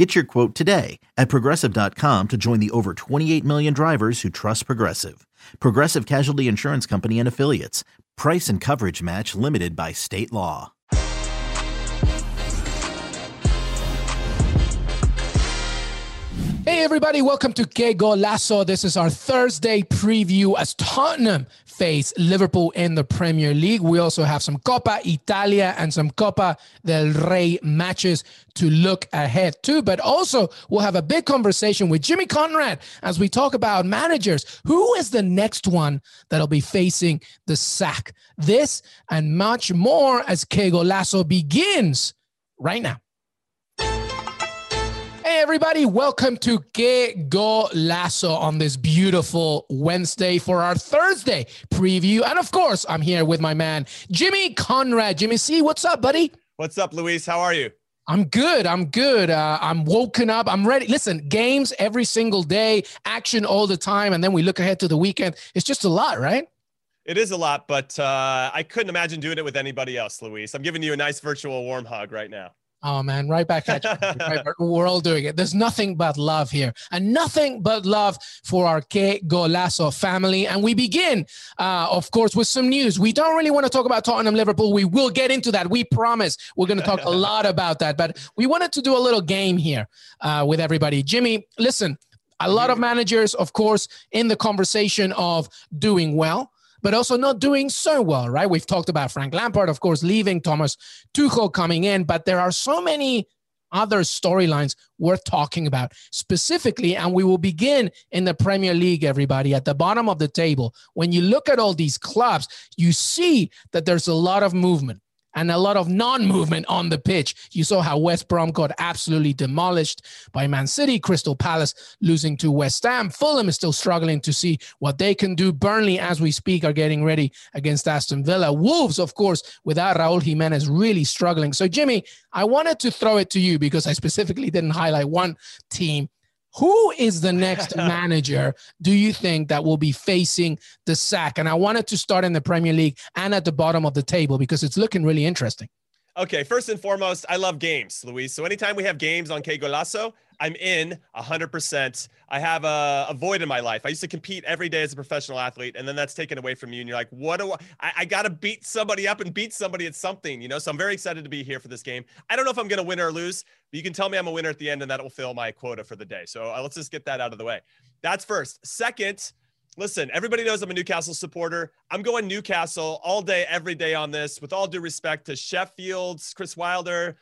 Get your quote today at progressive.com to join the over 28 million drivers who trust Progressive. Progressive Casualty Insurance Company and Affiliates. Price and coverage match limited by state law. Hey, everybody, welcome to Que Golazo. This is our Thursday preview as Tottenham face Liverpool in the Premier League. We also have some Coppa Italia and some Copa del Rey matches to look ahead to. But also, we'll have a big conversation with Jimmy Conrad as we talk about managers. Who is the next one that'll be facing the sack? This and much more as Que Golazo begins right now. Hey, everybody, welcome to Que Golazo on this beautiful Wednesday for our Thursday preview. And of course, I'm here with my man, Jimmy Conrad. Jimmy C, what's up, buddy? What's up, Luis? How are you? I'm good. I'm good. Uh, I'm woken up. I'm ready. Listen, games every single day, action all the time. And then we look ahead to the weekend. It's just a lot, right? It is a lot, but uh, I couldn't imagine doing it with anybody else, Luis. I'm giving you a nice virtual warm hug right now. Oh man, right back at you. we're all doing it. There's nothing but love here, and nothing but love for our Que Golazo family. And we begin, uh, of course, with some news. We don't really want to talk about Tottenham Liverpool. We will get into that. We promise. We're going to talk a lot about that. But we wanted to do a little game here uh, with everybody. Jimmy, listen. A lot of managers, of course, in the conversation of doing well but also not doing so well, right? We've talked about Frank Lampard, of course, leaving, Thomas Tuchel coming in, but there are so many other storylines worth talking about specifically. And we will begin in the Premier League, everybody, at the bottom of the table. When you look at all these clubs, you see that there's a lot of movement and a lot of non-movement on the pitch. You saw how West Brom got absolutely demolished by Man City, Crystal Palace losing to West Ham. Fulham is still struggling to see what they can do. Burnley, as we speak, are getting ready against Aston Villa. Wolves, of course, without Raul Jimenez, really struggling. So, Jimmy, I wanted to throw it to you because I specifically didn't highlight one team who is the next manager do you think that will be facing the sack? And I wanted to start in the Premier League and at the bottom of the table because it's looking really interesting. Okay, first and foremost, I love games, Luis. So anytime we have games on Golazo, I'm in 100%. I have a, a, void in my life. I used to compete every day as a professional athlete, and then that's taken away from you. And you're like, what do I? I, I got to beat somebody up and beat somebody at something, you know? So I'm very excited to be here for this game. I don't know if I'm going to win or lose, but you can tell me I'm a winner at the end, and that will fill my quota for the day. So uh, let's just get that out of the way. That's first. Second, listen, everybody knows I'm a Newcastle supporter. I'm going Newcastle all day, every day on this, with all due respect to Sheffield's, Chris Wilder.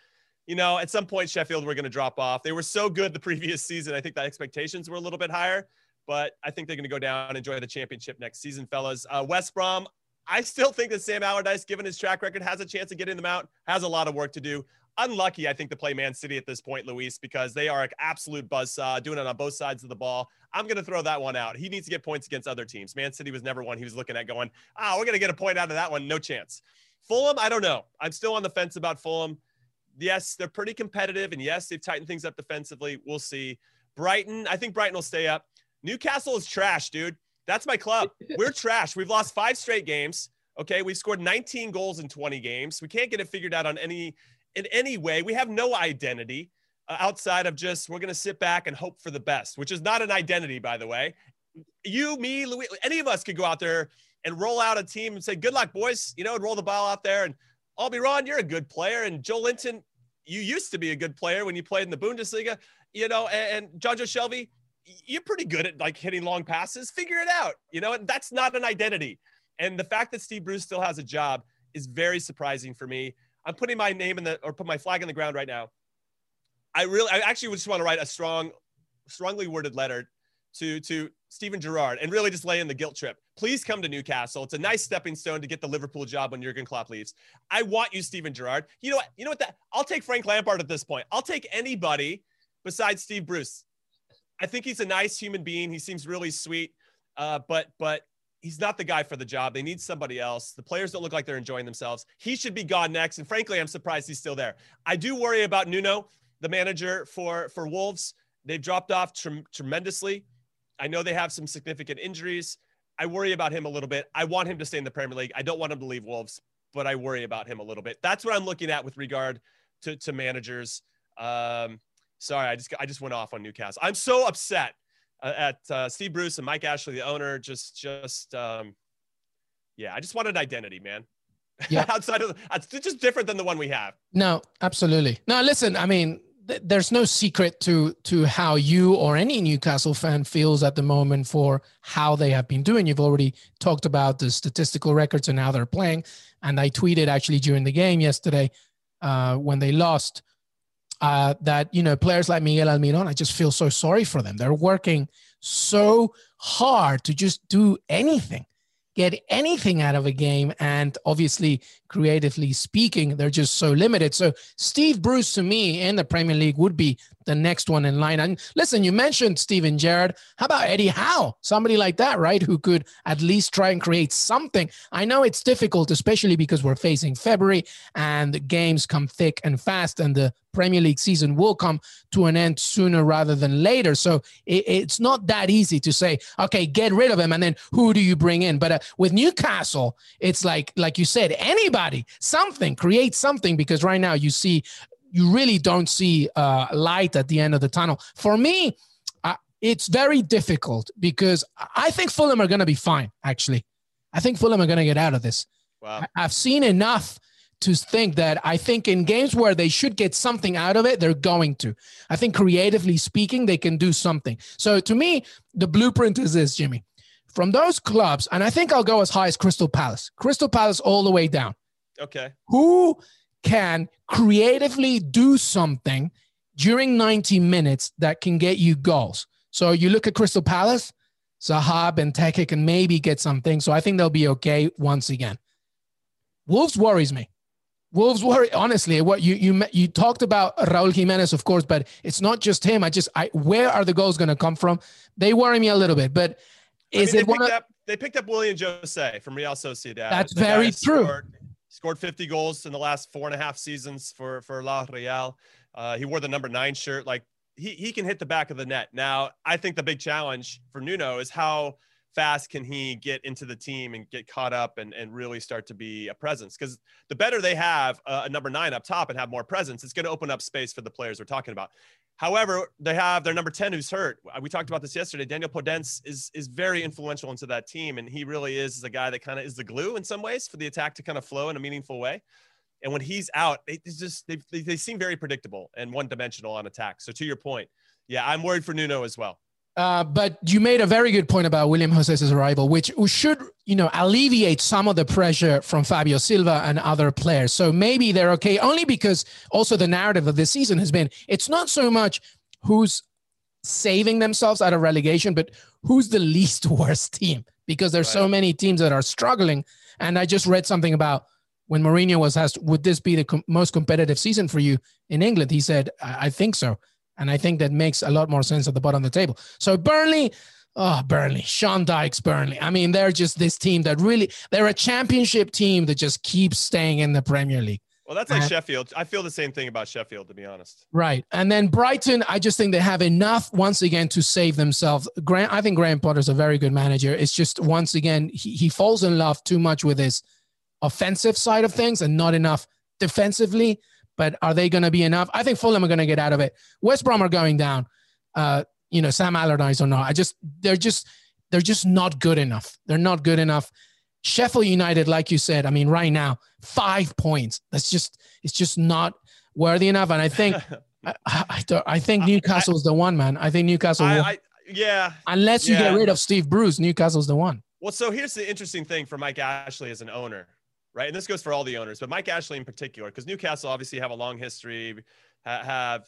You know, at some point, Sheffield were going to drop off. They were so good the previous season. I think the expectations were a little bit higher, but I think they're going to go down and enjoy the championship next season, fellas. Uh, West Brom, I still think that Sam Allardyce, given his track record, has a chance of getting them out, has a lot of work to do unlucky, I think, to play Man City at this point, Luis, because they are an absolute buzzsaw, doing it on both sides of the ball. I'm going to throw that one out. He needs to get points against other teams. Man City was never one he was looking at going, ah, oh, we're going to get a point out of that one. No chance. Fulham, I don't know. I'm still on the fence about Fulham. Yes, they're pretty competitive. And yes, they've tightened things up defensively. We'll see. Brighton, I think Brighton will stay up. Newcastle is trash, dude. That's my club. We're trash. We've lost five straight games. Okay. We've scored 19 goals in 20 games. We can't get it figured out on any in any way. We have no identity uh, outside of just we're going to sit back and hope for the best, which is not an identity, by the way. You, me, Louis, any of us could go out there and roll out a team and say, "Good luck, boys," you know, and roll the ball out there. And Almiron, you're a good player, and Joelinton, you used to be a good player when you played in the Bundesliga, you know, and, and Jonjo Shelvey, you're pretty good at like hitting long passes. Figure it out, you know. And That's not an identity. And the fact that Steve Bruce still has a job is very surprising for me. I'm putting my name in the or put my flag in the ground right now. I really, I actually would just want to write a strong, strongly worded letter to to Steven Gerrard and really just lay in the guilt trip. Please come to Newcastle. It's a nice stepping stone to get the Liverpool job when Jurgen Klopp leaves. I want you, Steven Gerrard. You know what? You know what? That I'll take Frank Lampard at this point. I'll take anybody besides Steve Bruce. I think he's a nice human being. He seems really sweet, uh, but but he's not the guy for the job. They need somebody else. The players don't look like they're enjoying themselves. He should be gone next. And frankly, I'm surprised he's still there. I do worry about Nuno, the manager for for Wolves. They've dropped off tre- tremendously. I know they have some significant injuries. I worry about him a little bit. I want him to stay in the Premier League. I don't want him to leave Wolves, but I worry about him a little bit. That's what I'm looking at with regard to, to managers. Um, sorry, I just I just went off on Newcastle. I'm so upset at uh, Steve Bruce and Mike Ashley, the owner. Just just um, yeah, I just wanted identity, man. Yeah. Outside of it's just different than the one we have. No, absolutely. No, listen. I mean, there's no secret to to how you or any Newcastle fan feels at the moment for how they have been doing. You've already talked about the statistical records and how they're playing, and I tweeted actually during the game yesterday uh, when they lost uh, that you know players like Miguel Almiron, I just feel so sorry for them. They're working so hard to just do anything get anything out of a game. And obviously, creatively speaking, they're just so limited. So, Steve Bruce to me in the Premier League would be the next one in line. And listen, you mentioned Steven Gerrard. How about Eddie Howe? Somebody like that, right? Who could at least try and create something. I know it's difficult, especially because we're facing February and the games come thick and fast, and the Premier League season will come to an end sooner rather than later. So it, it's not that easy to say, okay, get rid of him, and then who do you bring in? But uh, with Newcastle, it's like, like you said, anybody, something, create something, because right now you see you really don't see uh, light at the end of the tunnel. For me, uh, it's very difficult because I think Fulham are going to be fine. Actually, I think Fulham are going to get out of this. Wow. I've seen enough to think that I think in games where they should get something out of it, they're going to. I think creatively speaking, they can do something. So to me, the blueprint is this, Jimmy. From those clubs, and I think I'll go as high as Crystal Palace. Crystal Palace all the way down. Okay. Who can creatively do something during 90 minutes that can get you goals. So you look at Crystal Palace, Zaha and Benteke can maybe get something. So I think they'll be okay once again. Wolves worries me. Wolves worry honestly. What you you you talked about Raul Jimenez, of course, but it's not just him. I just I where are the goals going to come from? They worry me a little bit. But is I mean, it one? Of, up, they picked up Willian José from Real Sociedad. That's very true. Scored, scored 50 goals in the last four and a half seasons for for La Real. Uh, he wore the number nine shirt. Like he he can hit the back of the net. Now I think the big challenge for Nuno is how fast can he get into the team and get caught up and, and really start to be a presence because the better they have a, number nine up top and have more presence it's going to open up space for the players we're talking about However, they have their number 10 who's hurt. Uh, we talked about this yesterday. Daniel Podence is is very influential into that team, and he really is the guy that kind of is the glue in some ways for the attack to kind of flow in a meaningful way. And when he's out, they just they, they seem very predictable and one dimensional on attack. So to your point, yeah, I'm worried for Nuno as well. Uh, but you made a very good point about Willian José's arrival, which should, you know, alleviate some of the pressure from Fabio Silva and other players. So maybe they're okay, only because also the narrative of this season has been it's not so much who's saving themselves out of relegation, but who's the least worst team because there's right. so many teams that are struggling. And I just read something about when Mourinho was asked, would this be the com- most competitive season for you in England? He said, I-, I think so. And I think that makes a lot more sense at the bottom of the table. So Burnley, oh, Burnley, Sean Dyche, Burnley. I mean, they're just this team that really, they're a championship team that just keeps staying in the Premier League. Well, that's like and, Sheffield. I feel the same thing about Sheffield, to be honest. Right. And then Brighton, I just think they have enough once again to save themselves. Grant, I think Graham Potter's a very good manager. It's just once again, he, he falls in love too much with his offensive side of things and not enough defensively. But are they going to be enough? I think Fulham are going to get out of it. West Brom are going down. Uh, you know, Sam Allardyce or not. I just they're just they're just not good enough. They're not good enough. Sheffield United, like you said, I mean, right now, five points. That's just it's just not worthy enough. And I think I, I, I, think Newcastle's the one, man. I think Newcastle. I, I, yeah. Unless you yeah. get rid of Steve Bruce, Newcastle's the one. Well, so here's the interesting thing for Mike Ashley as an owner right? And this goes for all the owners, but Mike Ashley in particular, because Newcastle obviously have a long history, ha- have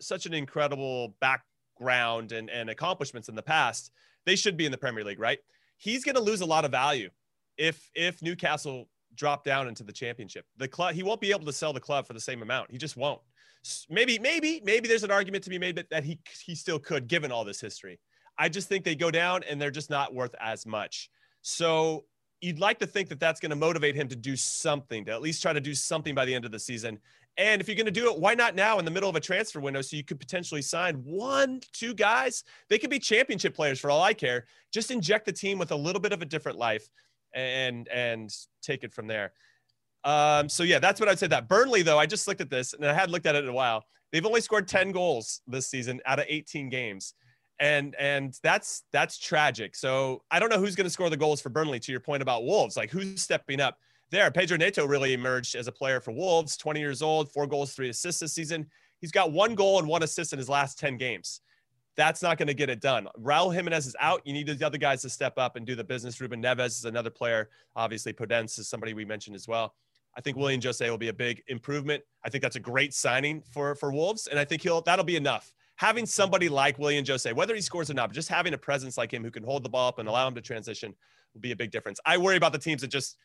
such an incredible background and, and accomplishments in the past. They should be in the Premier League, right? He's going to lose a lot of value if if Newcastle drop down into the championship. The club he won't be able to sell the club for the same amount. He just won't. Maybe maybe maybe there's an argument to be made that, that he he still could given all this history. I just think they go down and they're just not worth as much. So you'd like to think that that's going to motivate him to do something, to at least try to do something by the end of the season. And if you're going to do it, why not now in the middle of a transfer window so you could potentially sign one, two guys? They could be championship players for all I care. Just inject the team with a little bit of a different life and and take it from there. Um, so yeah, that's what I'd say. That Burnley, though, I just looked at this and I had looked at it in a while. They've only scored 10 goals this season out of 18 games and and that's that's tragic. So I don't know who's going to score the goals for Burnley. To your point about Wolves, like who's stepping up there? Pedro Neto really emerged as a player for Wolves. 20 years old, four goals, three assists this season. He's got one goal and one assist in his last 10 games. That's not going to get it done. Raul Jimenez is out. You need the other guys to step up and do the business. Ruben Neves is another player. Obviously, Podence is somebody we mentioned as well. I think Willian José will be a big improvement. I think that's a great signing for for Wolves, and I think he'll that'll be enough having somebody like Willian José, whether he scores or not, but just having a presence like him who can hold the ball up and allow him to transition will be a big difference. I worry about the teams that just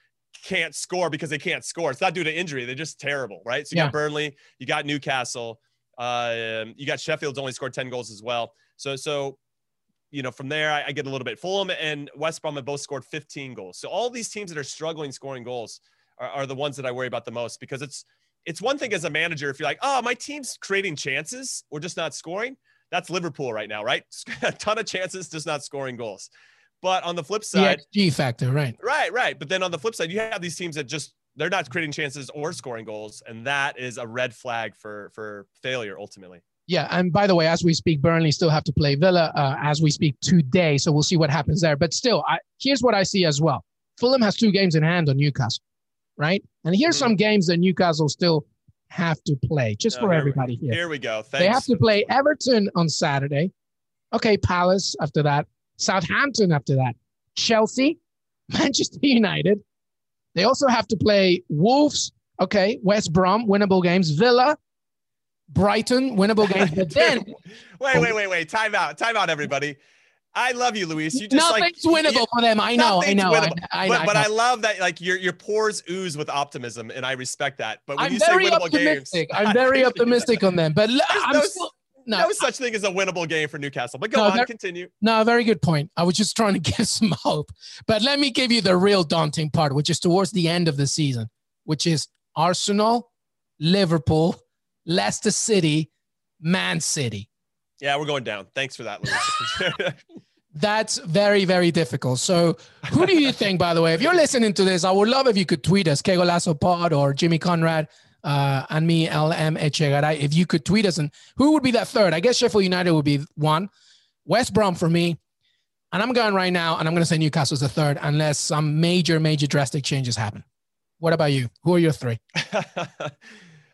can't score because they can't score. It's not due to injury. They're just terrible, right? So you yeah. got Burnley, you got Newcastle, uh, you got Sheffield's only scored 10 goals as well. So, so, you know, from there, I, I get a little bit. Fulham and West Brom have both scored 15 goals. So all these teams that are struggling scoring goals are, are the ones that I worry about the most because it's, it's one thing as a manager if you're like, oh, my team's creating chances, we're just not scoring. That's Liverpool right now, right? a ton of chances, just not scoring goals. But on the flip side, XG factor, right? Right, right. But then on the flip side, you have these teams that just they're not creating chances or scoring goals, and that is a red flag for for failure ultimately. Yeah, and by the way, as we speak, Burnley still have to play Villa uh, as we speak today, so we'll see what happens there. But still, I, here's what I see as well: Fulham has two games in hand on Newcastle right? And here's mm-hmm. some games that Newcastle still have to play, just for everybody here. Here we go. Thanks. They have to play Everton on Saturday. Okay, Palace after that, Southampton after that, Chelsea, Manchester United. They also have to play Wolves. Okay, West Brom, winnable games. Villa, Brighton, winnable games. But then, wait, wait, wait, wait. Time out. Time out, everybody. I love you, Luis. You just nothing's like, winnable you, for them. I know, I know, I, I, but, I, but I love that like your your pores ooze with optimism, and I respect that. But when I'm you say winnable optimistic. games, I'm very optimistic on them. But I'm no, still, no, no such thing as a winnable game for Newcastle. But go no, on, very, continue. No, very good point. I was just trying to give some hope. But let me give you the real daunting part, which is towards the end of the season, which is Arsenal, Liverpool, Leicester City, Man City. Yeah, we're going down. Thanks for that, Luis. That's very, very difficult. So, who do you think, by the way, if you're listening to this, I would love if you could tweet us, Que Golazo Pod or Jimmy Conrad uh, and me, LM Echegaray. If you could tweet us, and who would be that third? I guess Sheffield United would be one. West Brom for me. And I'm going right now, and I'm going to say Newcastle's the third, unless some major, major drastic changes happen. What about you? Who are your three?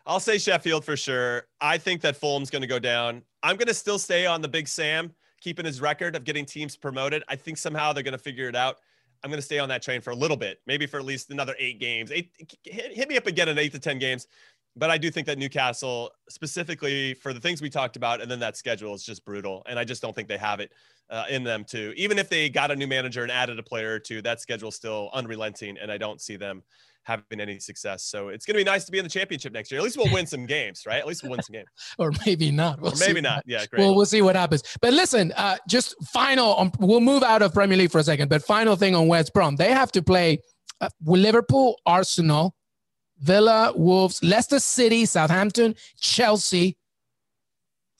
I'll say Sheffield for sure. I think that Fulham's going to go down. I'm going to still stay on the Big Sam keeping his record of getting teams promoted. I think somehow they're going to figure it out. I'm going to stay on that train for a little bit, maybe for at least another eight games. Eight, hit, hit me up again in eight to 10 games. But I do think that Newcastle, specifically for the things we talked about, and then that schedule is just brutal. And I just don't think they have it uh, in them to, even if they got a new manager and added a player or two, that schedule's still unrelenting. And I don't see them having any success. So it's going to be nice to be in the championship next year. At least we'll win some games, right? At least we'll win some games. or maybe not. We'll or maybe not. Yeah, great. Well, we'll see what happens. But listen, uh, just final. Um, we'll move out of Premier League for a second. But final thing on West Brom, they have to play uh, Liverpool, Arsenal, Villa, Wolves, Leicester City, Southampton, Chelsea.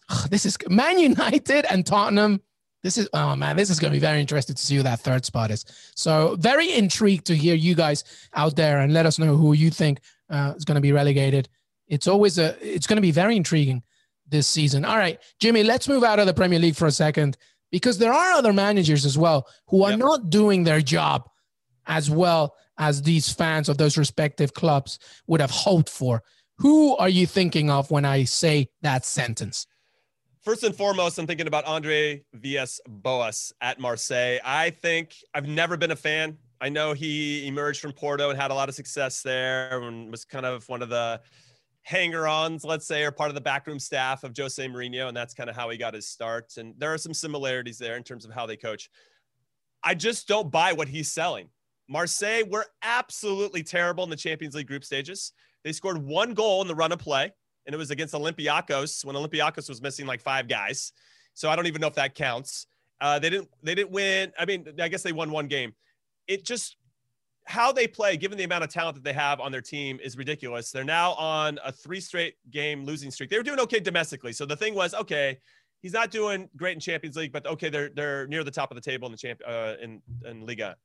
Ugh, this is Man United and Tottenham this is oh man, this is going to be very interesting to see who that third spot is. So very intrigued to hear you guys out there and let us know who you think uh, is going to be relegated. It's always a it's going to be very intriguing this season. All right, Jimmy, let's move out of the Premier League for a second because there are other managers as well who are yep. not doing their job as well as these fans of those respective clubs would have hoped for. Who are you thinking of when I say that sentence? First and foremost, I'm thinking about Andre Villas-Boas at Marseille. I think I've never been a fan. I know he emerged from Porto and had a lot of success there and was kind of one of the hanger-ons, let's say, or part of the backroom staff of Jose Mourinho, and that's kind of how he got his start. And there are some similarities there in terms of how they coach. I just don't buy what he's selling. Marseille were absolutely terrible in the Champions League group stages. They scored one goal in the run of play and it was against Olympiacos when Olympiacos was missing like five guys. So I don't even know if that counts. Uh, they didn't they didn't win. I mean, I guess they won one game. it just how they play, given the amount of talent that they have on their team, is ridiculous. They're now on a three straight game losing streak. They were doing okay domestically. So the thing was, okay, he's not doing great in Champions League, but okay, they're they're near the top of the table in the champ uh, in in Liga.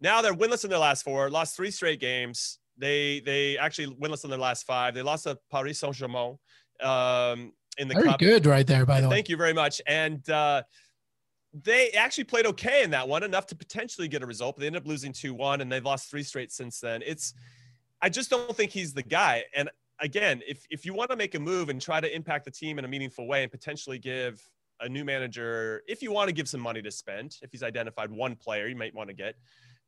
Now they're winless in their last four, lost three straight games. They they actually winless in their last five. They lost to Paris Saint Germain um, in the Very cup. good, right there. By the way, Thank you very much. And uh, they actually played okay in that one, enough to potentially get a result, but they ended up losing 2 1, and they've lost three straight since then. It's, I just don't think he's the guy. And again, if, if you want to make a move and try to impact the team in a meaningful way and potentially give a new manager, if you want to give some money to spend, if he's identified one player you might want to get,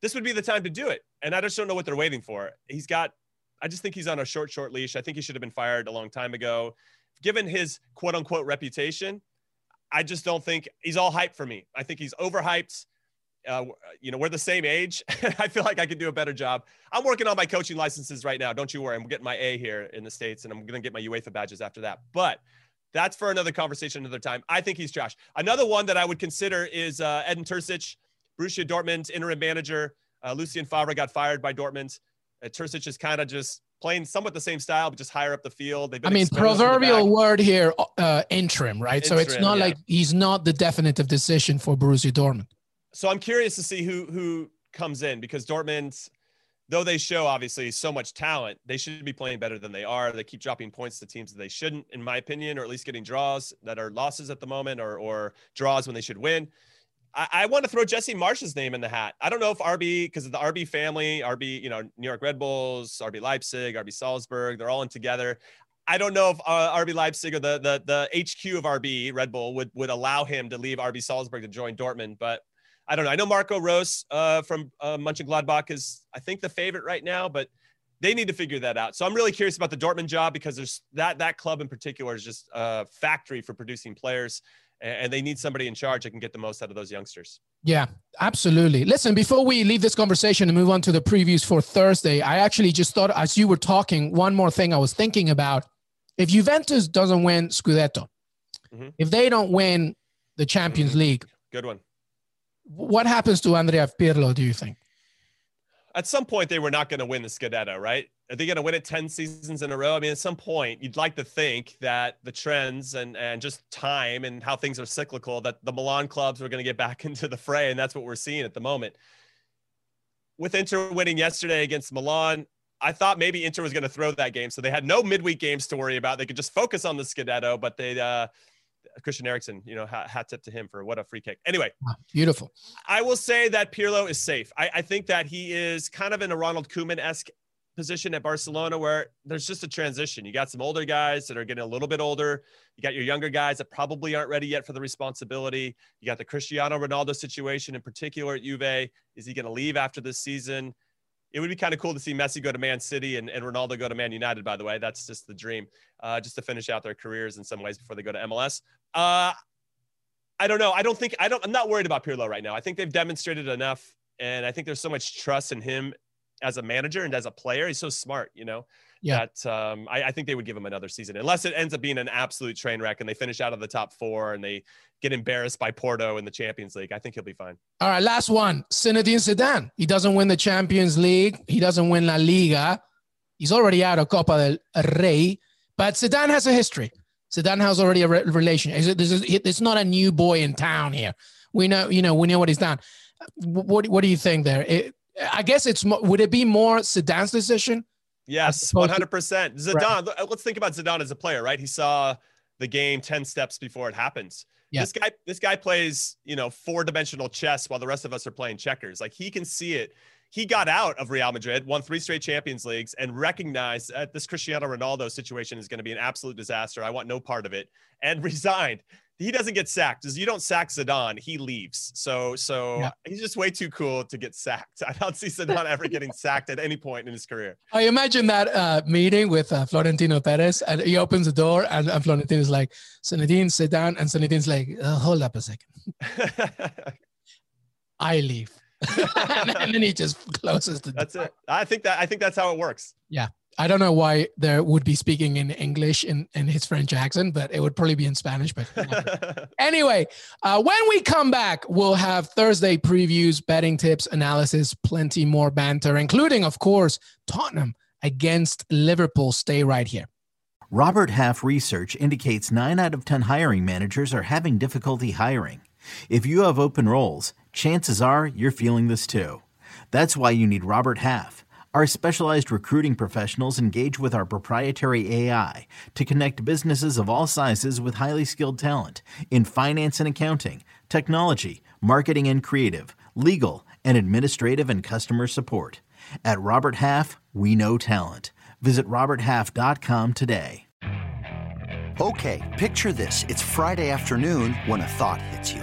this would be the time to do it. And I just don't know what they're waiting for. He's got, I just think he's on a short, short leash. I think he should have been fired a long time ago. Given his quote unquote reputation, I just don't think he's all hype for me. I think he's overhyped. Uh, you know, we're the same age. I feel like I could do a better job. I'm working on my coaching licenses right now. Don't you worry. I'm getting my A here in the States and I'm going to get my UEFA badges after that. But that's for another conversation another time. I think he's trash. Another one that I would consider is uh, Edin Terzic, Borussia Dortmund interim manager. Uh, Lucien Favre got fired by Dortmund. Uh, Terzic is kind of just playing somewhat the same style, but just higher up the field. I mean, proverbial word here, uh, interim, right? Interim, so it's not yeah. like he's not the definitive decision for Borussia Dortmund. So I'm curious to see who who comes in because Dortmund, though they show obviously so much talent, they should be playing better than they are. They keep dropping points to teams that they shouldn't, in my opinion, or at least getting draws that are losses at the moment, or or draws when they should win. I, I want to throw Jesse Marsch's name in the hat. I don't know if RB, because of the RB family, RB, you know, New York Red Bulls, RB Leipzig, RB Salzburg, they're all in together. I don't know if uh, RB Leipzig or the, the the HQ of RB Red Bull would would allow him to leave RB Salzburg to join Dortmund, but I don't know. I know Marco Rose uh, from uh, Mönchengladbach is I think the favorite right now, but they need to figure that out. So I'm really curious about the Dortmund job because there's that that club in particular is just a factory for producing players and they need somebody in charge that can get the most out of those youngsters. Yeah, absolutely. Listen, before we leave this conversation and move on to the previews for Thursday, I actually just thought as you were talking, one more thing I was thinking about. If Juventus doesn't win Scudetto, mm-hmm. if they don't win the Champions mm-hmm. League, good one. What happens to Andrea Pirlo, do you think? At some point, they were not going to win the Scudetto, right? Are they going to win it 10 seasons in a row? I mean, at some point, you'd like to think that the trends and, and just time and how things are cyclical, that the Milan clubs are going to get back into the fray. And that's what we're seeing at the moment. With Inter winning yesterday against Milan, I thought maybe Inter was going to throw that game. So they had no midweek games to worry about. They could just focus on the Scudetto, but they, uh, Christian Eriksen, you know, hat tip to him for what a free kick. Anyway, beautiful. I will say that Pirlo is safe. I, I think that he is kind of in a Ronald Koeman esque position at Barcelona where there's just a transition. You got some older guys that are getting a little bit older. You got your younger guys that probably aren't ready yet for the responsibility. You got the Cristiano Ronaldo situation in particular at Juve. Is he going to leave after this season? It would be kind of cool to see Messi go to Man City and, and Ronaldo go to Man United, by the way. That's just the dream, uh, just to finish out their careers in some ways before they go to MLS. Uh, I don't know. I don't think, I don't, I'm not worried about Pirlo right now. I think they've demonstrated enough. And I think there's so much trust in him as a manager and as a player. He's so smart, you know. Yeah. That um, I, I, think they would give him another season, unless it ends up being an absolute train wreck and they finish out of the top four and they get embarrassed by Porto in the Champions League. I think he'll be fine. All right, last one. Zinedine Zidane. He doesn't win the Champions League. He doesn't win La Liga. He's already out of Copa del Rey, but Zidane has a history. Zidane has already a re- relation. It's not a new boy in town here. We know, you know, we know what he's done. What, what do you think there? It, I guess it's would it be more Zidane's decision? Yes, one hundred percent. Zidane. Right. Let's think about Zidane as a player, right? He saw the game ten steps before it happens. Yeah. This guy, this guy plays, you know, four dimensional chess while the rest of us are playing checkers. Like he can see it. He got out of Real Madrid, won three straight Champions Leagues, and recognized that this Cristiano Ronaldo situation is going to be an absolute disaster. I want no part of it, and resigned he doesn't get sacked. Because you don't sack Zidane, he leaves. So so yeah. he's just way too cool to get sacked. I don't see Zidane ever getting sacked at any point in his career. I imagine that uh, meeting with uh, Florentino Perez, and he opens the door, and, and Florentino's like, Zinedine, sit down, and Zinedine's like, uh, hold up a second. I leave. and then he just closes the that's door. it i think that i think that's how it works yeah I don't know why there would be speaking in English in, in his French accent, but it would probably be in Spanish. But anyway, uh, when we come back, we'll have Thursday previews, betting tips, analysis, plenty more banter, including, of course, Tottenham against Liverpool. Stay right here. Robert Half research indicates nine out of 10 hiring managers are having difficulty hiring. If you have open roles, chances are you're feeling this too. That's why you need Robert Half. Our specialized recruiting professionals engage with our proprietary AI to connect businesses of all sizes with highly skilled talent in finance and accounting, technology, marketing and creative, legal, and administrative and customer support. At Robert Half, we know talent. Visit RobertHalf.com today. Okay, picture this. It's Friday afternoon when a thought hits you.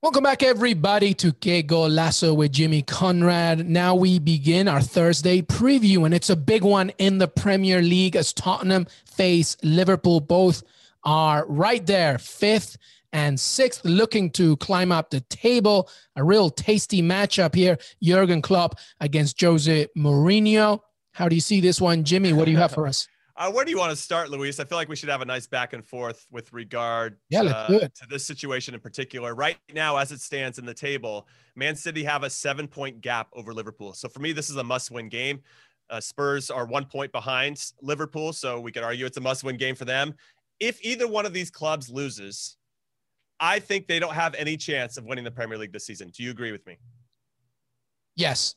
Welcome back, everybody, to Que Golazo with Jimmy Conrad. Now we begin our Thursday preview, and it's a big one in the Premier League as Tottenham face Liverpool. Both are right there, fifth and sixth, looking to climb up the table. A real tasty matchup here. Jurgen Klopp against Jose Mourinho. How do you see this one, Jimmy? What do you have for us? Uh, where do you want to start, Luis? I feel like we should have a nice back and forth with regard yeah, uh, to this situation in particular. Right now, as it stands in the table, Man City have a seven point gap over Liverpool. So for me, this is a must win game. Uh, Spurs are one point behind Liverpool, so we could argue it's a must win game for them. If either one of these clubs loses, I think they don't have any chance of winning the Premier League this season. Do you agree with me? Yes,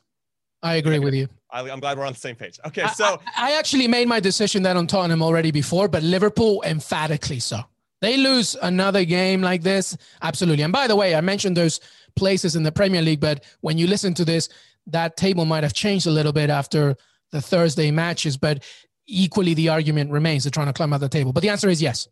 I agree with you. I, am glad we're on the same page. Okay, so I, I, actually made my decision that on Tottenham already before, but Liverpool emphatically so. They lose another game like this, absolutely. And by the way, I mentioned those places in the Premier League, but when you listen to this, that table might have changed a little bit after the Thursday matches, but equally the argument remains they're trying to climb out the table. But the answer is yes.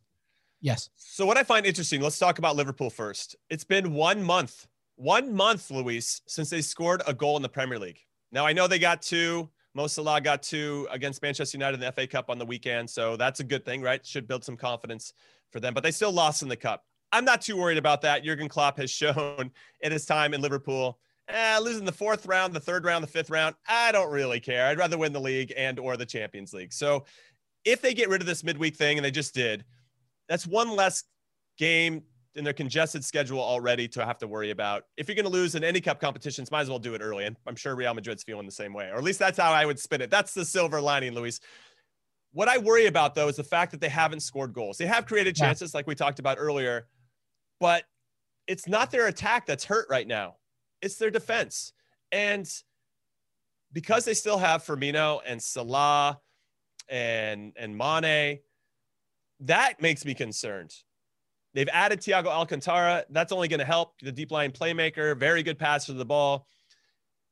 Yes. So what I find interesting, let's talk about Liverpool first. It's been one month, one month, Luis, since they scored a goal in the Premier League. Now I know they got two. Mo Salah got two against Manchester United in the FA Cup on the weekend, so that's a good thing, right? Should build some confidence for them. But they still lost in the cup. I'm not too worried about that. Jurgen Klopp has shown in his time in Liverpool, eh, losing the fourth round, the third round, the fifth round. I don't really care. I'd rather win the league and or the Champions League. So if they get rid of this midweek thing, and they just did, that's one less game in their congested schedule already to have to worry about. If you're going to lose in any cup competitions, might as well do it early. And I'm sure Real Madrid's feeling the same way, or at least that's how I would spin it. That's the silver lining, Luis. What I worry about though is the fact that they haven't scored goals. They have created chances, yeah. like we talked about earlier, but it's not their attack that's hurt right now. It's their defense. And because they still have Firmino and Salah and and Mane, that makes me concerned They've added Thiago Alcantara. That's only going to help the deep line playmaker, very good passer of the ball.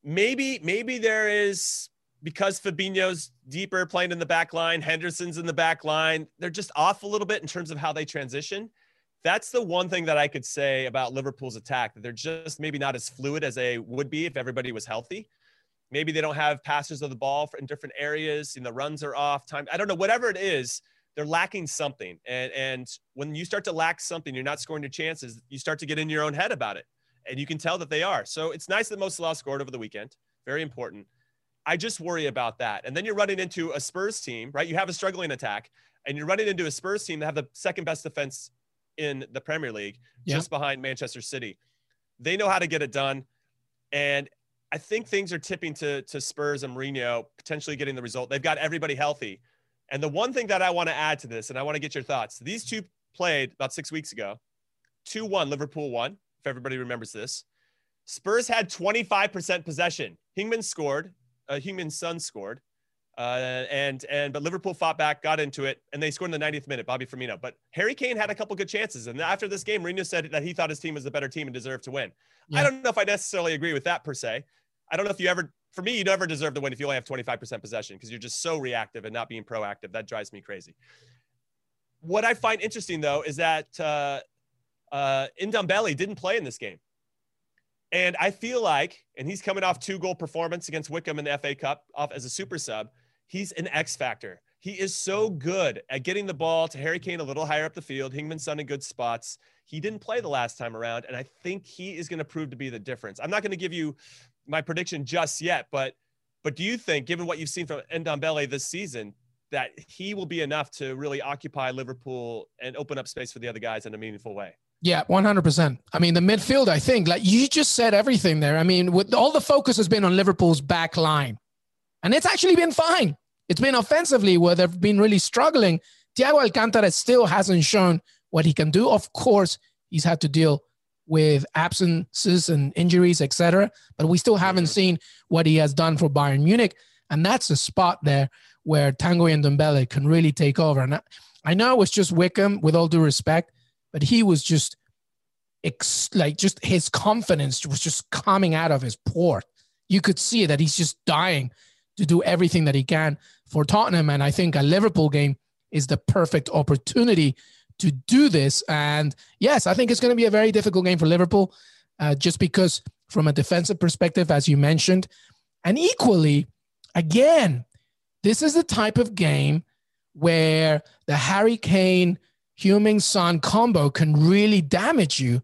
Maybe, maybe there is because Fabinho's deeper playing in the back line, Henderson's in the back line. They're just off a little bit in terms of how they transition. That's the one thing that I could say about Liverpool's attack that they're just maybe not as fluid as they would be if everybody was healthy. Maybe they don't have passes of the ball in different areas. Know, the runs are off. Time I don't know. Whatever it is, they're lacking something. And, and when you start to lack something, you're not scoring your chances, you start to get in your own head about it. And you can tell that they are. So it's nice that Mo Salah scored over the weekend. Very important. I just worry about that. And then you're running into a Spurs team, right? You have a struggling attack, and you're running into a Spurs team that have the second best defense in the Premier League, yeah. just behind Manchester City. They know how to get it done. And I think things are tipping to, to Spurs and Mourinho potentially getting the result. They've got everybody healthy. And the one thing that I want to add to this, and I want to get your thoughts these two played about six weeks ago 2 1, Liverpool won, if everybody remembers this. Spurs had 25% possession. Heung-min scored, uh, Heung-min's son scored. Uh, and and but Liverpool fought back, got into it, and they scored in the 90th minute. Bobby Firmino, but Harry Kane had a couple good chances, and after this game, Mourinho said that he thought his team was the better team and deserved to win. Yeah. I don't know if I necessarily agree with that per se. I don't know if you ever for me, you never deserve to win if you only have 25% possession because you're just so reactive and not being proactive. That drives me crazy. what I find interesting though is that uh, uh, didn't play in this game. And I feel like, and he's coming off two goal performance against Wycombe in the FA Cup off as a super sub. He's an X factor. He is so good at getting the ball to Harry Kane a little higher up the field. Heung-min Son in good spots. He didn't play the last time around, and I think he is going to prove to be the difference. I'm not going to give you my prediction just yet, but but do you think, given what you've seen from Ndombele this season, that he will be enough to really occupy Liverpool and open up space for the other guys in a meaningful way? Yeah, 100%. I mean, the midfield, I think, like you just said everything there. I mean, with all the focus has been on Liverpool's back line, and it's actually been fine. It's been offensively where they've been really struggling. Thiago Alcantara still hasn't shown what he can do. Of course, he's had to deal with absences and injuries, etc. But we still haven't seen what he has done for Bayern Munich, and that's a spot there where Tanguy Ndombele can really take over. And I know it was just Wycombe, with all due respect, but he was just ex- like just his confidence was just coming out of his port. You could see that he's just dying to do everything that he can for Tottenham. And I think a Liverpool game is the perfect opportunity to do this. And yes, I think it's going to be a very difficult game for Liverpool, uh, just because from a defensive perspective, as you mentioned, and equally, again, this is the type of game where the Harry Kane, Heung-min Son combo can really damage you,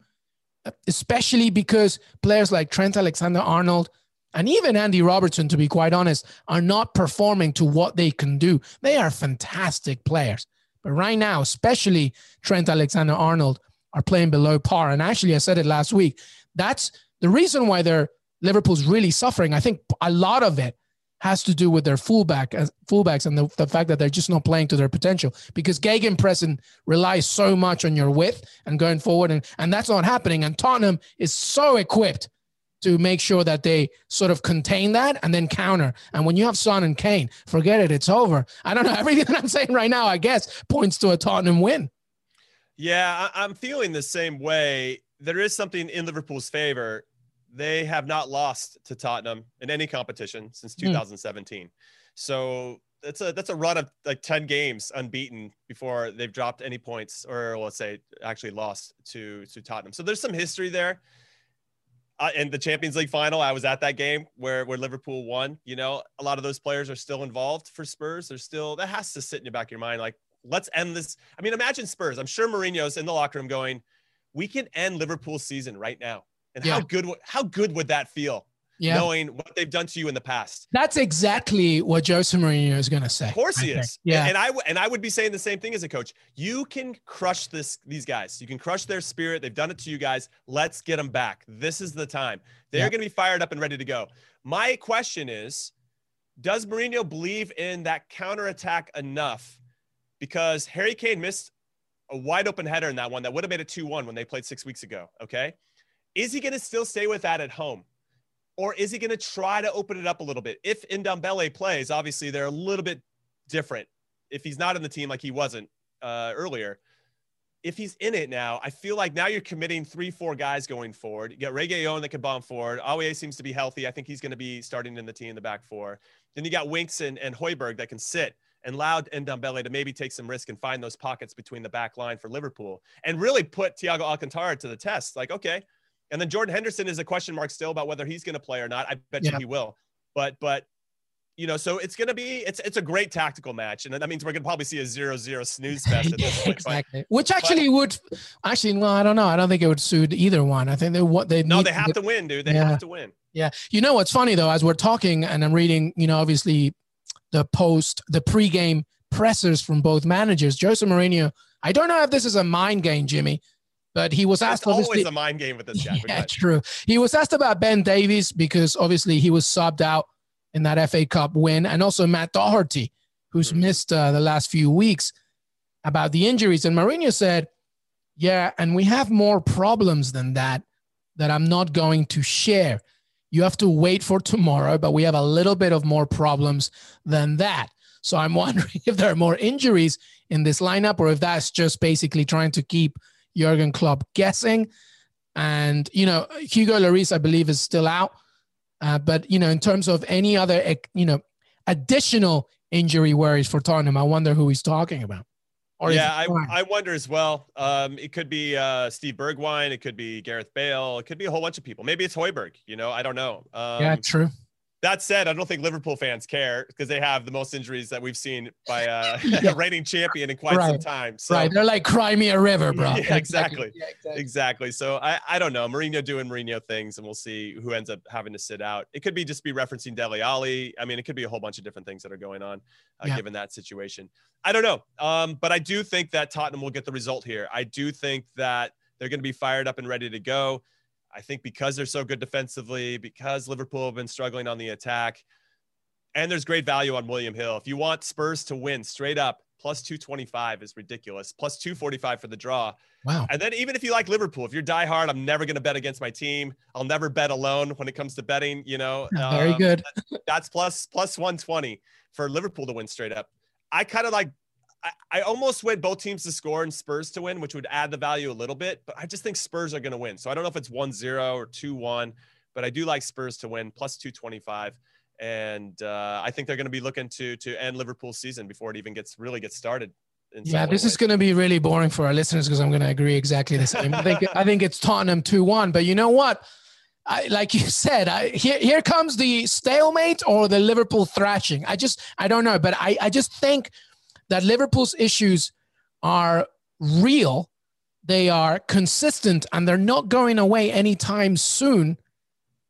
especially because players like Trent Alexander Arnold and even Andy Robertson, to be quite honest, are not performing to what they can do. They are fantastic players. But right now, especially Trent Alexander Arnold, are playing below par. And actually, I said it last week. That's the reason why they're Liverpool's really suffering. I think a lot of it has to do with their fullback as fullbacks and the, the fact that they're just not playing to their potential because gegenpressing relies so much on your width and going forward and, and that's not happening and Tottenham is so equipped to make sure that they sort of contain that and then counter. And when you have Son and Kane, forget it, it's over. I don't know. Everything that I'm saying right now, I guess, points to a Tottenham win. Yeah, I'm feeling the same way. There is something in Liverpool's favor. They have not lost to Tottenham in any competition since 2017. Mm. So that's a that's a run of like 10 games unbeaten before they've dropped any points or let's say actually lost to to Tottenham. So there's some history there uh, in the Champions League final, I was at that game where where Liverpool won. You know, a lot of those players are still involved for Spurs. They're still that has to sit in the back of your mind. Like, let's end this. I mean, imagine Spurs. I'm sure Mourinho's in the locker room going, "We can end Liverpool's season right now." And yeah. how good how good would that feel? Yeah. knowing what they've done to you in the past. That's exactly what Jose Mourinho is going to say. Of course he is. Yeah. And I and I would be saying the same thing as a coach. You can crush this these guys. You can crush their spirit. They've done it to you guys. Let's get them back. This is the time. They're yeah. going to be fired up and ready to go. My question is, does Mourinho believe in that counterattack enough? Because Harry Kane missed a wide open header in that one that would have made it 2-1 when they played 6 weeks ago, okay? Is he going to still stay with that at home? Or is he going to try to open it up a little bit? If Ndombele plays, obviously they're a little bit different. If he's not in the team like he wasn't uh, earlier, if he's in it now, I feel like now you're committing three, four guys going forward. You got Reguilon that can bomb forward. Aurier seems to be healthy. I think he's going to be starting in the team in the back four. Then you got Winks and, and Højbjerg that can sit and allowed Ndombele to maybe take some risk and find those pockets between the back line for Liverpool and really put Thiago Alcantara to the test. Like, okay, and then Jordan Henderson is a question mark still about whether he's going to play or not. I bet yeah. you he will. But but you know, so it's going to be it's it's a great tactical match, and that means we're going to probably see a zero zero snooze fest at this point. exactly. But, Which actually but, would actually, well, I don't know. I don't think it would suit either one. I think they what they no, they have to, to win, dude. They yeah. have to win. Yeah. You know what's funny though, as we're talking and I'm reading, you know, obviously the post, the pregame pressers from both managers, Jose Mourinho. I don't know if this is a mind game, Jimmy, but he was asked. It's always a mind game with this guy. Yeah, true. He was asked about Ben Davies because obviously he was subbed out in that FA Cup win, and also Matt Doherty, who's mm-hmm. missed uh, the last few weeks, about the injuries. And Mourinho said, "Yeah, and we have more problems than that that I'm not going to share. You have to wait for tomorrow, but we have a little bit of more problems than that." So I'm wondering if there are more injuries in this lineup, or if that's just basically trying to keep Jurgen Klopp guessing. And, you know, Hugo Lloris, I believe, is still out. Uh, but, you know, in terms of any other, you know, additional injury worries for Tottenham, I wonder who he's talking about. Or yeah, I. I wonder as well. Um, it could be uh, Steve Bergwijn. It could be Gareth Bale. It could be a whole bunch of people. Maybe it's Højbjerg. You know, I don't know. Um, yeah, true. That said, I don't think Liverpool fans care because they have the most injuries that we've seen by uh, Yeah. a reigning champion in quite some time. So right. They're like Cry Me a River, bro. Yeah, exactly. Yeah, exactly. exactly. So I, I don't know. Mourinho doing Mourinho things, and we'll see who ends up having to sit out. It could be just be referencing Dele Alli. I mean, it could be a whole bunch of different things that are going on, uh, given that situation. I don't know. Um, but I do think that Tottenham will get the result here. I do think that they're going to be fired up and ready to go. I think because they're so good defensively, because Liverpool have been struggling on the attack, and there's great value on William Hill. If you want Spurs to win straight up, plus 225 is ridiculous. Plus 245 for the draw. Wow. And then even if you like Liverpool, if you're diehard, I'm never going to bet against my team. I'll never bet alone when it comes to betting. You know, Very Um, good. That's plus plus 120 for Liverpool to win straight up. I kind of like. I, I almost went both teams to score and Spurs to win, which would add the value a little bit. But I just think Spurs are going to win. So I don't know if it's 1-0 or 2-1, but I do like Spurs to win plus 225 and uh, I think they're going to be looking to to end Liverpool's season before it even gets really gets started. Yeah, this is going to be really boring for our listeners because I'm going to agree exactly the same. I think I think it's Tottenham two one, but you know what? I, like you said, I, here here comes the stalemate or the Liverpool thrashing. I just I don't know, but I I just think that Liverpool's issues are real. They are consistent and they're not going away anytime soon,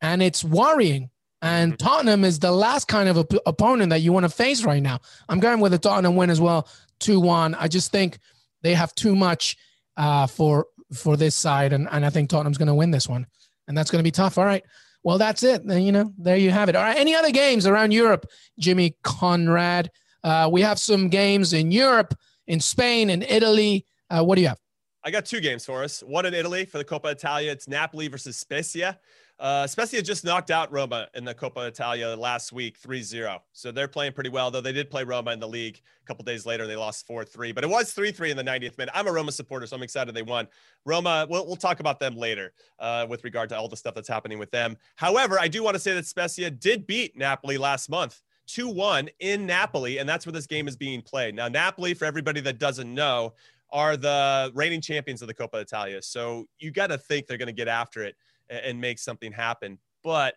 and it's worrying. And Tottenham is the last kind of op- opponent that you want to face right now. I'm going with a Tottenham win as well, two one. I just think they have too much uh, for for this side, and, and I think Tottenham's going to win this one, and that's going to be tough. All right, well that's it. Then you know there you have it. All right, any other games around Europe, Jimmy Conrad? Uh, we have some games in Europe, in Spain, in Italy. Uh, what do you have? I got two games for us. One in Italy for the Coppa Italia. It's Napoli versus Spezia. Uh, Spezia just knocked out Roma in the Coppa Italia last week, 3-0. So they're playing pretty well, though they did play Roma in the league a couple days later. They lost 4-3, but it was 3-3 in the 90th minute. I'm a Roma supporter, so I'm excited they won. Roma, we'll, we'll talk about them later uh, with regard to all the stuff that's happening with them. However, I do want to say that Spezia did beat Napoli last month. 2 1 in Napoli, and that's where this game is being played. Now, Napoli, for everybody that doesn't know, are the reigning champions of the Coppa Italia. So you got to think they're going to get after it and, make something happen. But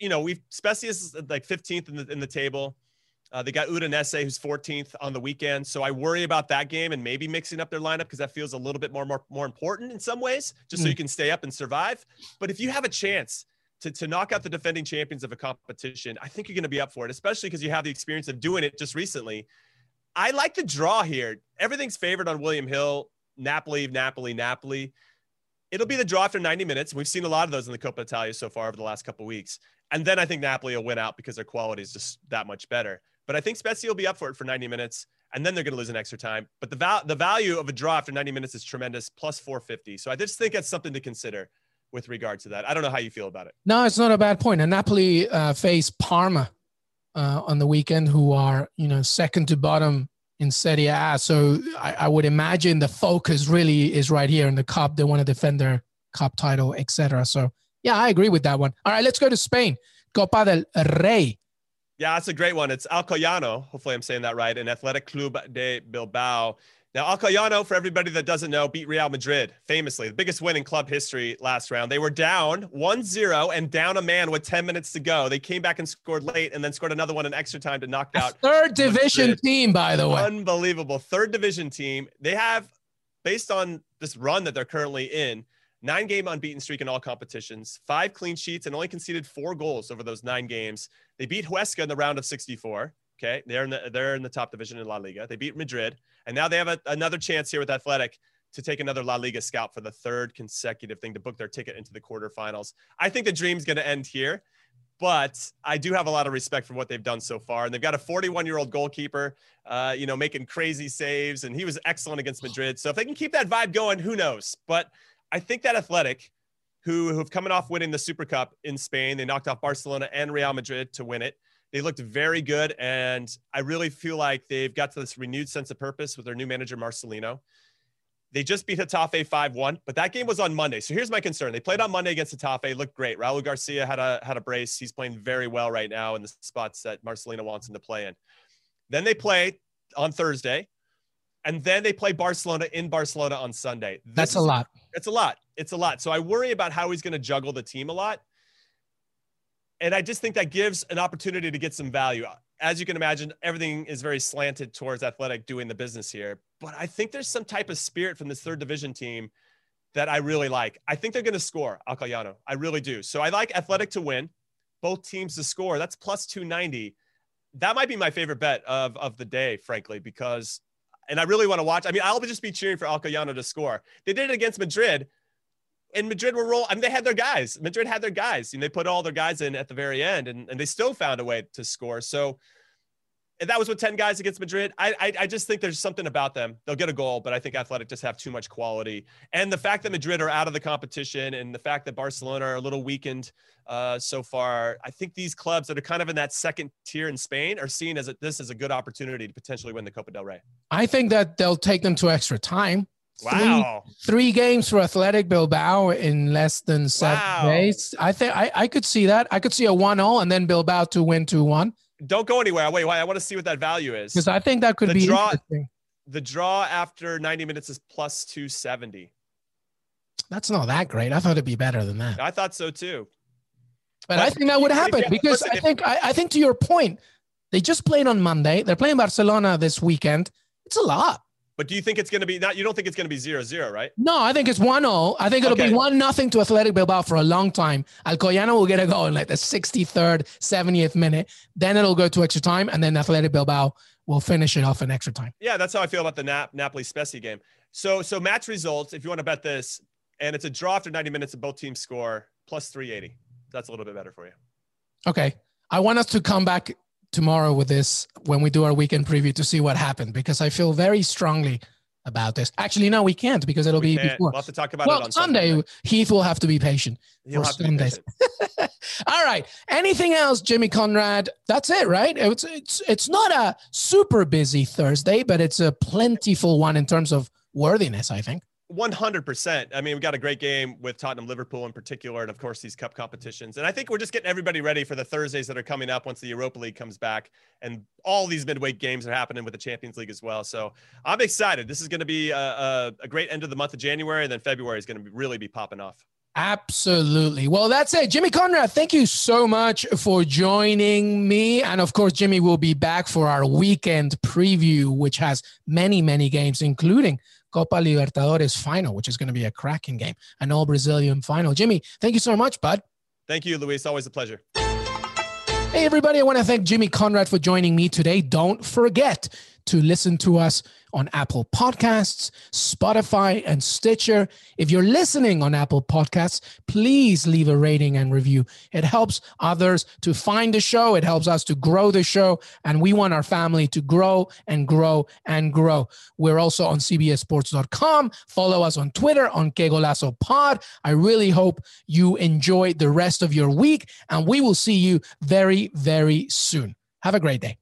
you know, we've Spezia is like 15th in the in the table. Uh, they got Udinese, who's 14th on the weekend. So I worry about that game and maybe mixing up their lineup because that feels a little bit more, more, more important in some ways, just so Mm. you can stay up and survive. But if you have a chance to, to knock out the defending champions of a competition, I think you're going to be up for it, especially because you have the experience of doing it just recently. I like the draw here. Everything's favored on William Hill, Napoli, Napoli, Napoli. It'll be the draw after 90 minutes. We've seen a lot of those in the Coppa Italia so far over the last couple weeks. And then I think Napoli will win out because their quality is just that much better. But I think Spezia will be up for it for 90 minutes, and then they're going to lose an extra time. But the, val- the value of a draw after 90 minutes is tremendous, plus 450. So I just think that's something to consider with regard to that. I don't know how you feel about it. No, it's not a bad point. And Napoli uh, face Parma uh, on the weekend, who are you know second to bottom in Serie A. So I, I would imagine the focus really is right here in the cup. They want to defend their cup title, etc. So yeah, I agree with that one. All right, let's go to Spain. Copa del Rey. Yeah, that's a great one. It's Alcoyano. Hopefully, I'm saying that right. And Athletic Club de Bilbao. Now, Alcoyano, for everybody that doesn't know, beat Real Madrid famously, the biggest win in club history last round. They were down 1 0 and down a man with 10 minutes to go. They came back and scored late and then scored another one in extra time to knock A out. third division Madrid. team, by the way. Unbelievable. Third division team. They have, based on this run that they're currently in, nine game unbeaten streak in all competitions, five clean sheets, and only conceded four goals over those nine games. They beat Huesca in the round of 64. Okay. They're in the, they're in the top division in La Liga. They beat Madrid. And now they have a, another chance here with Athletic to take another La Liga scout for the third consecutive thing to book their ticket into the quarterfinals. I think the dream's going to end here but I do have a lot of respect for what they've done so far. And they've got a 41 year old goalkeeper, uh, you know, making crazy saves, and he was excellent against Madrid. So if they can keep that vibe going, who knows? But I think that Athletic, who who've coming off winning the Super Cup in Spain, they knocked off Barcelona and Real Madrid to win it. They looked very good, and I really feel like they've got this renewed sense of purpose with their new manager Marcelino. They just beat Getafe 5-1, but that game was on Monday. So here's my concern. They played on Monday against Getafe, looked great. Raul Garcia had a had a brace. He's playing very well right now in the spots that Marcelino wants him to play in. Then they play on Thursday and then they play Barcelona in Barcelona on Sunday. This That's a lot. It's a lot. It's a lot. So I worry about how he's going to juggle the team a lot. And I just think that gives an opportunity to get some value. As you can imagine, everything is very slanted towards athletic doing the business here. But I think there's some type of spirit from this third division team that I really like. I think they're going to score Alcoyano. I really do. So I like athletic to win, both teams to score. That's plus 290. That might be my favorite bet of, of the day, frankly, because, and I really want to watch. I mean, I'll just be cheering for Alcoyano to score. They did it against Madrid and Madrid were roll. I mean, they had their guys. Madrid had their guys, and they put all their guys in at the very end, and, and they still found a way to score. So and that was with 10 guys against Madrid. I, I I just think there's something about them. They'll get a goal, but I think Athletic just have too much quality. And the fact that Madrid are out of the competition, and the fact that Barcelona are a little weakened uh, so far, I think these clubs that are kind of in that second tier in Spain are seen as a, this as a good opportunity to potentially win the Copa del Rey. I think that they'll take them to extra time. Wow. Three, three games for Athletic Bilbao in less than seven Wow. days. I think I, I could see that. I could see a 1 0 and then Bilbao to win 2 1 Don't go anywhere. Wait, wait. I want to see what that value is. because I think that could The be draw- interesting. The draw after 90 minutes is plus 270. That's not that great. I thought it'd be better than that. I thought so too. But But I think that would happen because I think I, I think to your point, they just played on Monday. They're playing Barcelona this weekend. It's a lot. But do you think it's going to be not? You don't think it's going to be zero zero, right? No, I think it's 1 0. I think it'll Okay. be 1 nothing to Athletic Bilbao for a long time. Alcoyano will get a goal in like the 63rd, 70th minute. Then it'll go to extra time, and then Athletic Bilbao will finish it off in extra time. Yeah, that's how I feel about the Nap- Napoli Spezia game. So so match results. If you want to bet this, and it's a draw after 90 minutes, and both teams score plus 380. That's a little bit better for you. Okay. I want us to come back tomorrow with this when we do our weekend preview to see what happened because I feel very strongly about this. Actually, no, we can't because it'll We be before. We'll have to talk about it on Sunday, Sunday. Heath will have to be patient. For have to be Sundays. patient. All right. Anything else, Jimmy Conrad? That's it, right? It's it's it's not a super busy Thursday, but it's a plentiful one in terms of worthiness. I think. 100%. I mean, we got a great game with Tottenham Liverpool in particular, and of course, these cup competitions. And I think we're just getting everybody ready for the Thursdays that are coming up once the Europa League comes back. And all these midweek games are happening with the Champions League as well. So I'm excited. This is going to be a, a, a great end of the month of January, and then February is going to really be popping off. Absolutely. Well, that's it. Jimmy Conrad, thank you so much for joining me. And of course, Jimmy will be back for our weekend preview, which has many, many games, including Copa Libertadores final, which is going to be a cracking game, an all Brazilian final. Jimmy, thank you so much, bud. Thank you, Luis. Always a pleasure. Hey, everybody, I want to thank Jimmy Conrad for joining me today. Don't forget to listen to us on Apple Podcasts, Spotify, and Stitcher. If you're listening on Apple Podcasts, please leave a rating and review. It helps others to find the show, it helps us to grow the show, and we want our family to grow and grow and grow. We're also on CBSSports.com. Follow us on Twitter on Qué Golazo Pod. I really hope you enjoy the rest of your week, and we will see you very, very soon. Have a great day.